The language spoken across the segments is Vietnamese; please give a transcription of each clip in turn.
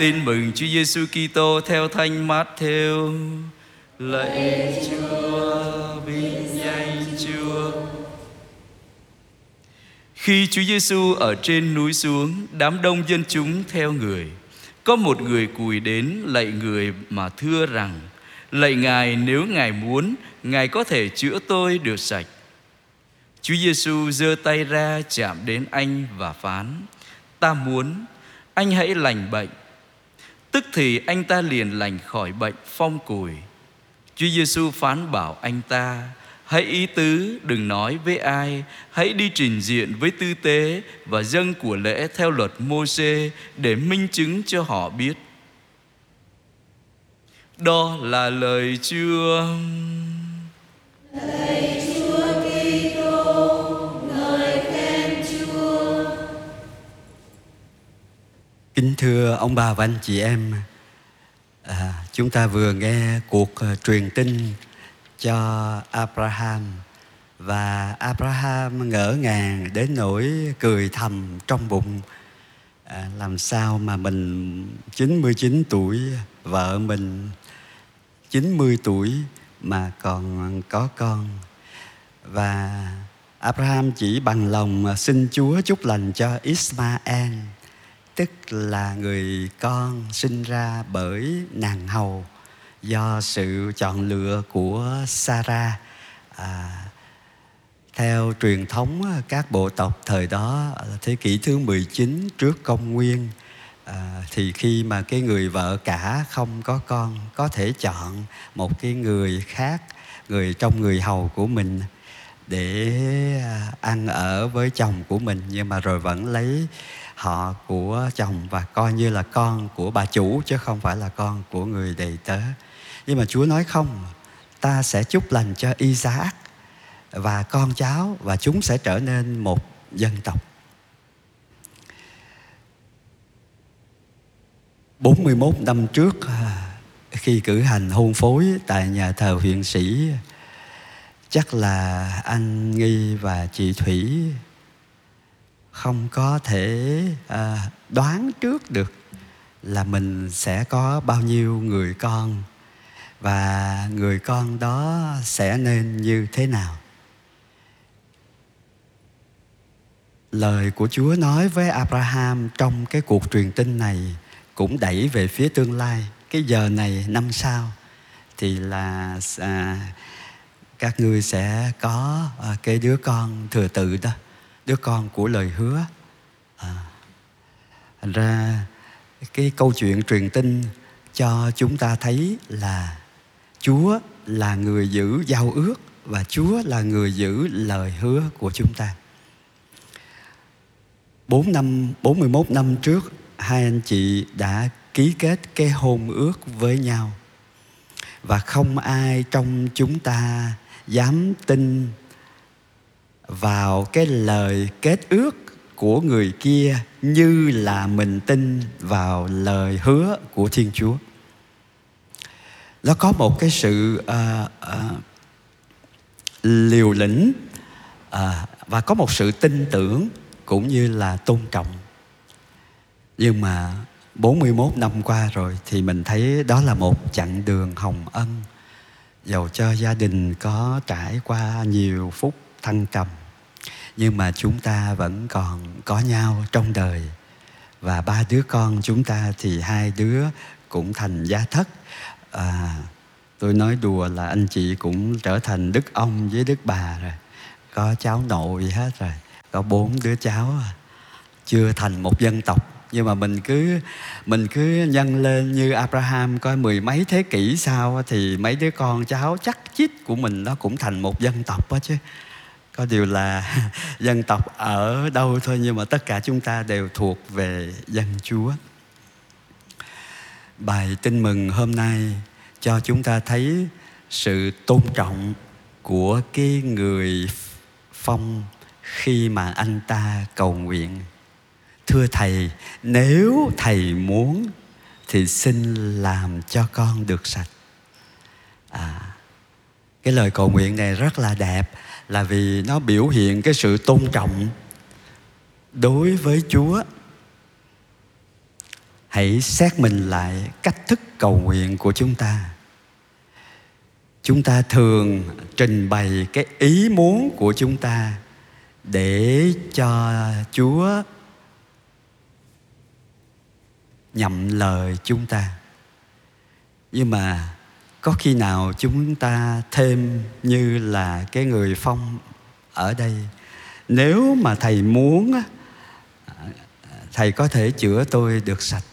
Tin mừng Chúa Giêsu Kitô theo Thánh Matthew. Lạy Chúa, vinh danh Chúa. Khi Chúa Giêsu ở trên núi xuống, đám đông dân chúng theo người. Có một người cùi đến lạy người mà thưa rằng: Lạy Ngài nếu Ngài muốn, Ngài có thể chữa tôi được sạch. Chúa Giêsu giơ tay ra chạm đến anh và phán: Ta muốn, anh hãy lành bệnh. Tức thì anh ta liền lành khỏi bệnh phong cùi. Chúa Giêsu phán bảo anh ta: Hãy ý tứ, đừng nói với ai, hãy đi trình diện với tư tế và dâng của lễ theo luật Môsê để minh chứng cho họ biết. Đó là lời Chúa. Kính thưa ông bà và anh chị em, à, chúng ta vừa nghe cuộc uh, truyền tin cho Abraham và Abraham ngỡ ngàng đến nỗi cười thầm trong bụng. À, làm sao mà mình 99 tuổi vợ mình 90 tuổi mà còn có con. Và Abraham chỉ bằng lòng ờ, xin Chúa chúc lành cho Ismael tức là người con sinh ra bởi nàng hầu do sự chọn lựa của Sarah. À, theo truyền thống các bộ tộc thời đó thế kỷ thứ 19 trước công nguyên à, thì khi mà cái người vợ cả không có con có thể chọn một cái người khác người trong người hầu của mình để à, ăn ở với chồng của mình, nhưng mà rồi vẫn lấy họ của chồng và coi như là con của bà chủ chứ không phải là con của người đầy tớ. Nhưng mà Chúa nói không, ta sẽ chúc lành cho Isaac và con cháu và chúng sẽ trở nên một dân tộc. 41 năm trước à, khi cử hành hôn phối tại nhà thờ huyện sĩ chắc là anh Nghi và chị Thủy không có thể à, đoán trước được là mình sẽ có bao nhiêu người con và người con đó sẽ nên như thế nào. Lời của chúa nói với abraham trong cái cuộc truyền tin này cũng đẩy về phía tương lai. Cái giờ này năm sau thì là à, các ngươi sẽ có à, cái đứa con thừa tự đó đứa con của lời hứa à, thành ra cái câu chuyện truyền tin cho chúng ta thấy là Chúa là người giữ giao ước và Chúa là người giữ lời hứa của chúng ta. 4 năm 41 năm trước hai anh chị đã ký kết cái hôn ước với nhau. Và không ai trong chúng ta dám tin vào cái lời kết ước của người kia như là mình tin vào lời hứa của Thiên Chúa. Nó có một cái sự uh, uh, liều lĩnh uh, và có một sự tin tưởng cũng như là tôn trọng. Nhưng mà 41 năm qua rồi thì mình thấy đó là một chặng đường hồng ân dầu cho gia đình có trải qua nhiều phút thăng trầm nhưng mà chúng ta vẫn còn có nhau trong đời. Và ba đứa con chúng ta thì hai đứa cũng thành gia thất. À, tôi nói đùa là anh chị cũng trở thành đức ông với đức bà rồi. Có cháu nội hết rồi có bốn đứa cháu à. chưa thành một dân tộc nhưng mà mình cứ mình cứ nhân lên như Abraham coi mười mấy thế kỷ sau thì mấy đứa con cháu chắc chít của mình nó cũng thành một dân tộc đó chứ. Có điều là dân tộc ở đâu thôi nhưng mà tất cả chúng ta đều thuộc về dân Chúa. Bài tin mừng hôm nay cho chúng ta thấy sự tôn trọng của cái người phong khi mà anh ta cầu nguyện thưa thầy, nếu thầy muốn thì xin làm cho con được sạch. À cái lời cầu nguyện này rất là đẹp, là vì nó biểu hiện cái sự tôn trọng đối với chúa. Hãy xét mình lại cách thức cầu nguyện của chúng ta. Chúng ta thường trình bày cái ý muốn của chúng ta để cho chúa nhậm lời chúng ta. Nhưng mà có khi nào chúng ta thêm như là cái người phong ở đây? Nếu mà thầy muốn thầy có thể chữa tôi được sạch.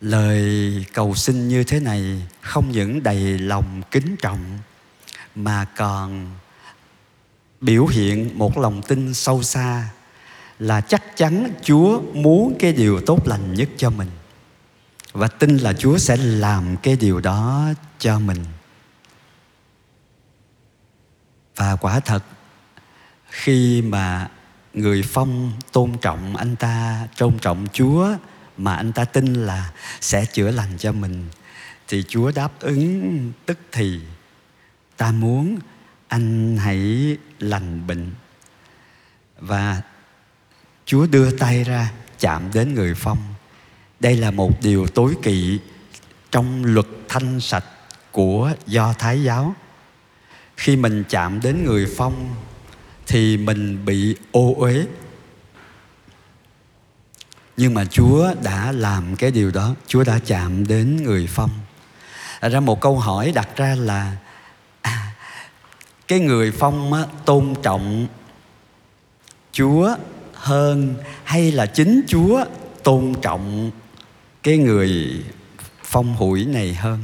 Lời cầu xin như thế này không những đầy lòng kính trọng, mà còn biểu hiện một lòng tin sâu xa là chắc chắn Chúa muốn cái điều tốt lành nhất cho mình và tin là Chúa sẽ làm cái điều đó cho mình. Và quả thật khi mà người phong tôn trọng anh ta, tôn trọng Chúa mà anh ta tin là sẽ chữa lành cho mình thì Chúa đáp ứng tức thì ta muốn anh hãy lành bệnh và Chúa đưa tay ra chạm đến người phong. Đây là một điều tối kỵ trong luật thanh sạch của Do Thái giáo. Khi mình chạm đến người phong thì mình bị ô uế. Nhưng mà Chúa đã làm cái điều đó, Chúa đã chạm đến người phong. Ra một câu hỏi đặt ra là à, cái người phong á, tôn trọng Chúa hơn hay là chính Chúa tôn trọng cái người phong hủi này hơn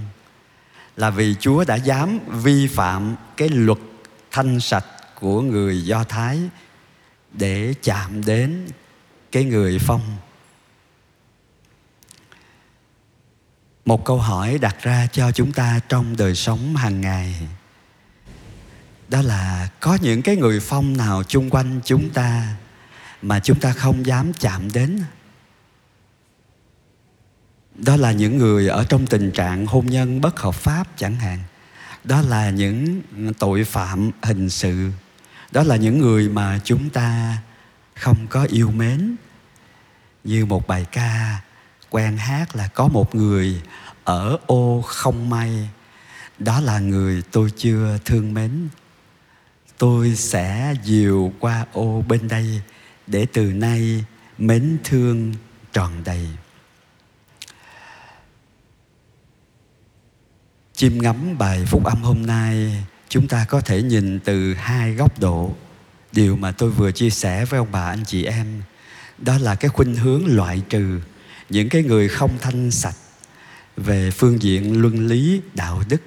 là vì Chúa đã dám vi phạm cái luật thanh sạch của người Do Thái để chạm đến cái người phong. Một câu hỏi đặt ra cho chúng ta trong đời sống hàng ngày đó là có những cái người phong nào chung quanh chúng ta mà chúng ta không dám chạm đến. Đó là những người ở trong tình trạng hôn nhân bất hợp pháp chẳng hạn. Đó là những tội phạm hình sự. Đó là những người mà chúng ta không có yêu mến. Như một bài ca quen hát là có một người ở ô không may. Đó là người tôi chưa thương mến. Tôi sẽ dìu qua ô bên đây để từ nay mến thương tròn đầy. Chiêm ngắm bài phúc âm hôm nay, chúng ta có thể nhìn từ hai góc độ. Điều mà tôi vừa chia sẻ với ông bà, anh chị em, đó là cái khuynh hướng loại trừ những cái người không thanh sạch về phương diện luân lý, đạo đức,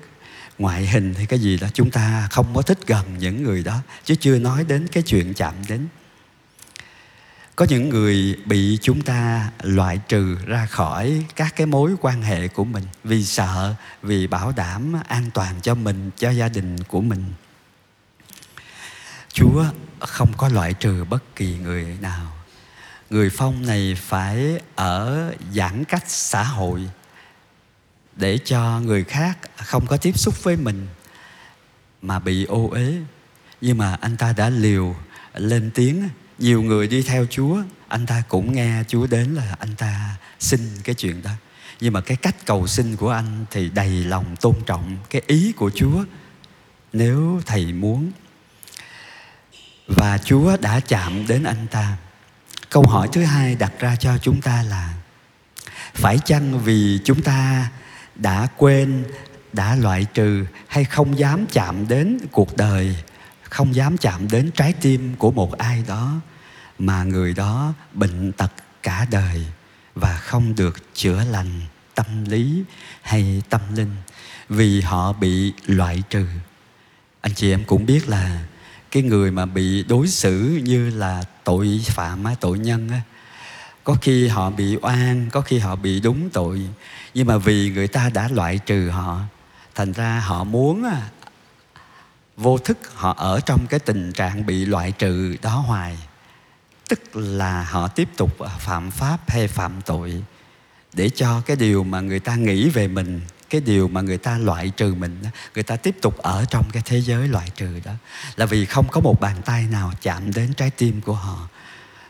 ngoại hình hay cái gì đó. Chúng ta không có thích gần những người đó, chứ chưa nói đến cái chuyện chạm đến có những người bị chúng ta loại trừ ra khỏi các cái mối quan hệ của mình vì sợ, vì bảo đảm an toàn cho mình, cho gia đình của mình. Chúa không có loại trừ bất kỳ người nào. Người phong này phải ở giãn cách xã hội để cho người khác không có tiếp xúc với mình mà bị ô uế. Nhưng mà anh ta đã liều, lên tiếng nhiều người đi theo Chúa, anh ta cũng nghe Chúa đến là anh ta xin cái chuyện đó. Nhưng mà cái cách cầu xin của anh thì đầy lòng tôn trọng cái ý của Chúa. Nếu thầy muốn, và Chúa đã chạm đến anh ta, câu hỏi thứ hai đặt ra cho chúng ta là, phải chăng vì chúng ta đã quên, đã loại trừ hay không dám chạm đến cuộc đời, không dám chạm đến trái tim của một ai đó? Mà người đó bệnh tật cả đời và không được chữa lành tâm lý hay tâm linh vì họ bị loại trừ. Anh chị em cũng biết là cái người mà bị đối xử như là tội phạm tội nhân á, có khi họ bị oan, có khi họ bị đúng tội, nhưng mà vì người ta đã loại trừ họ, thành ra họ muốn vô thức họ ở trong cái tình trạng bị loại trừ đó hoài tức là họ tiếp tục à, phạm pháp hay phạm tội để cho cái điều mà người ta nghĩ về mình, cái điều mà người ta loại trừ mình người ta tiếp tục ở trong cái thế giới loại trừ đó. Là vì không có một bàn tay nào chạm đến trái tim của họ.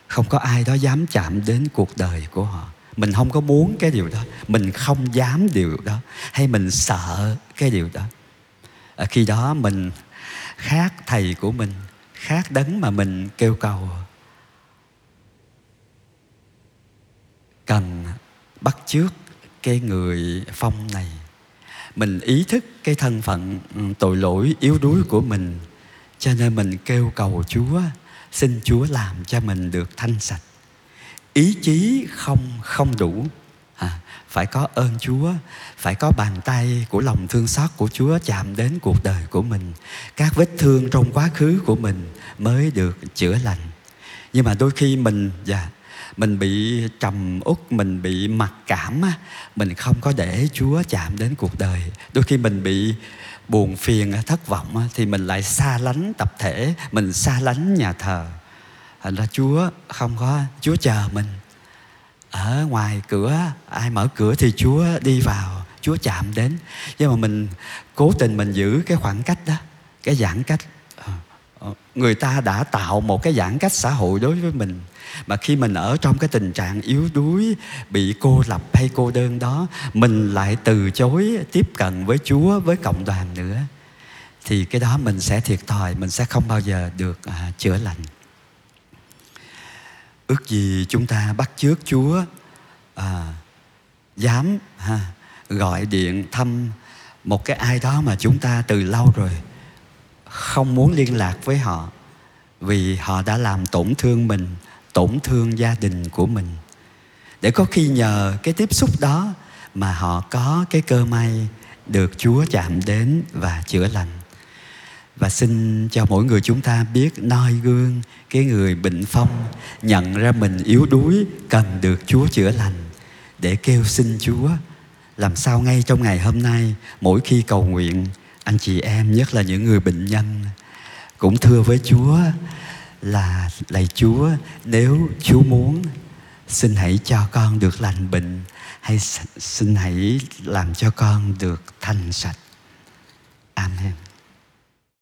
Không có ai đó dám chạm đến cuộc đời của họ. Mình không có muốn cái điều đó. Mình không dám điều đó. Hay mình sợ cái điều đó. À, khi đó mình khác thầy của mình, khác đấng mà mình kêu cầu cần bắt chước cái người phong này. Mình ý thức cái thân phận ừ, tội lỗi yếu đuối của mình. Cho nên mình kêu cầu chúa xin chúa làm cho mình được thanh sạch. Ý chí không không đủ. À, phải có ơn chúa phải có bàn tay của lòng thương xót của chúa chạm đến cuộc đời của mình. Các vết thương trong quá khứ của mình mới được chữa lành. Nhưng mà đôi khi mình dạ mình bị trầm uất, mình bị mặc cảm mình không có để chúa chạm đến cuộc đời. Đôi khi mình bị buồn phiền, thất vọng thì mình lại xa lánh tập thể, mình xa lánh nhà thờ. Thành ra chúa không có, chúa chờ mình. Ở ngoài cửa, ai mở cửa thì chúa đi vào, chúa chạm đến. Nhưng mà mình cố tình mình giữ cái khoảng cách đó, cái giãn cách. Ờ, ờ, người ta đã tạo một cái giãn cách xã hội đối với mình mà khi mình ở trong cái tình trạng yếu đuối bị cô lập hay cô đơn đó mình lại từ chối tiếp cận với chúa với cộng đoàn nữa thì cái đó mình sẽ thiệt thòi mình sẽ không bao giờ được à, chữa lành. Ước gì chúng ta bắt chước chúa à, dám ha, gọi điện thăm một cái ai đó mà chúng ta từ lâu rồi không muốn liên lạc với họ vì họ đã làm tổn thương mình tổn thương gia đình của mình. Để có khi nhờ cái tiếp xúc đó mà họ có cái cơ may được chúa chạm đến và chữa lành. Và xin cho mỗi người chúng ta biết noi gương cái người bệnh phong nhận ra mình yếu đuối cần được chúa chữa lành để kêu xin chúa. Làm sao ngay trong ngày hôm nay, mỗi khi cầu nguyện, anh chị em, nhất là những người bệnh nhân, cũng thưa với chúa là lạy chúa, nếu chúa muốn, xin hãy cho con được lành bệnh, hay xin hãy làm cho con được thanh sạch. Amen.